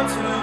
mountain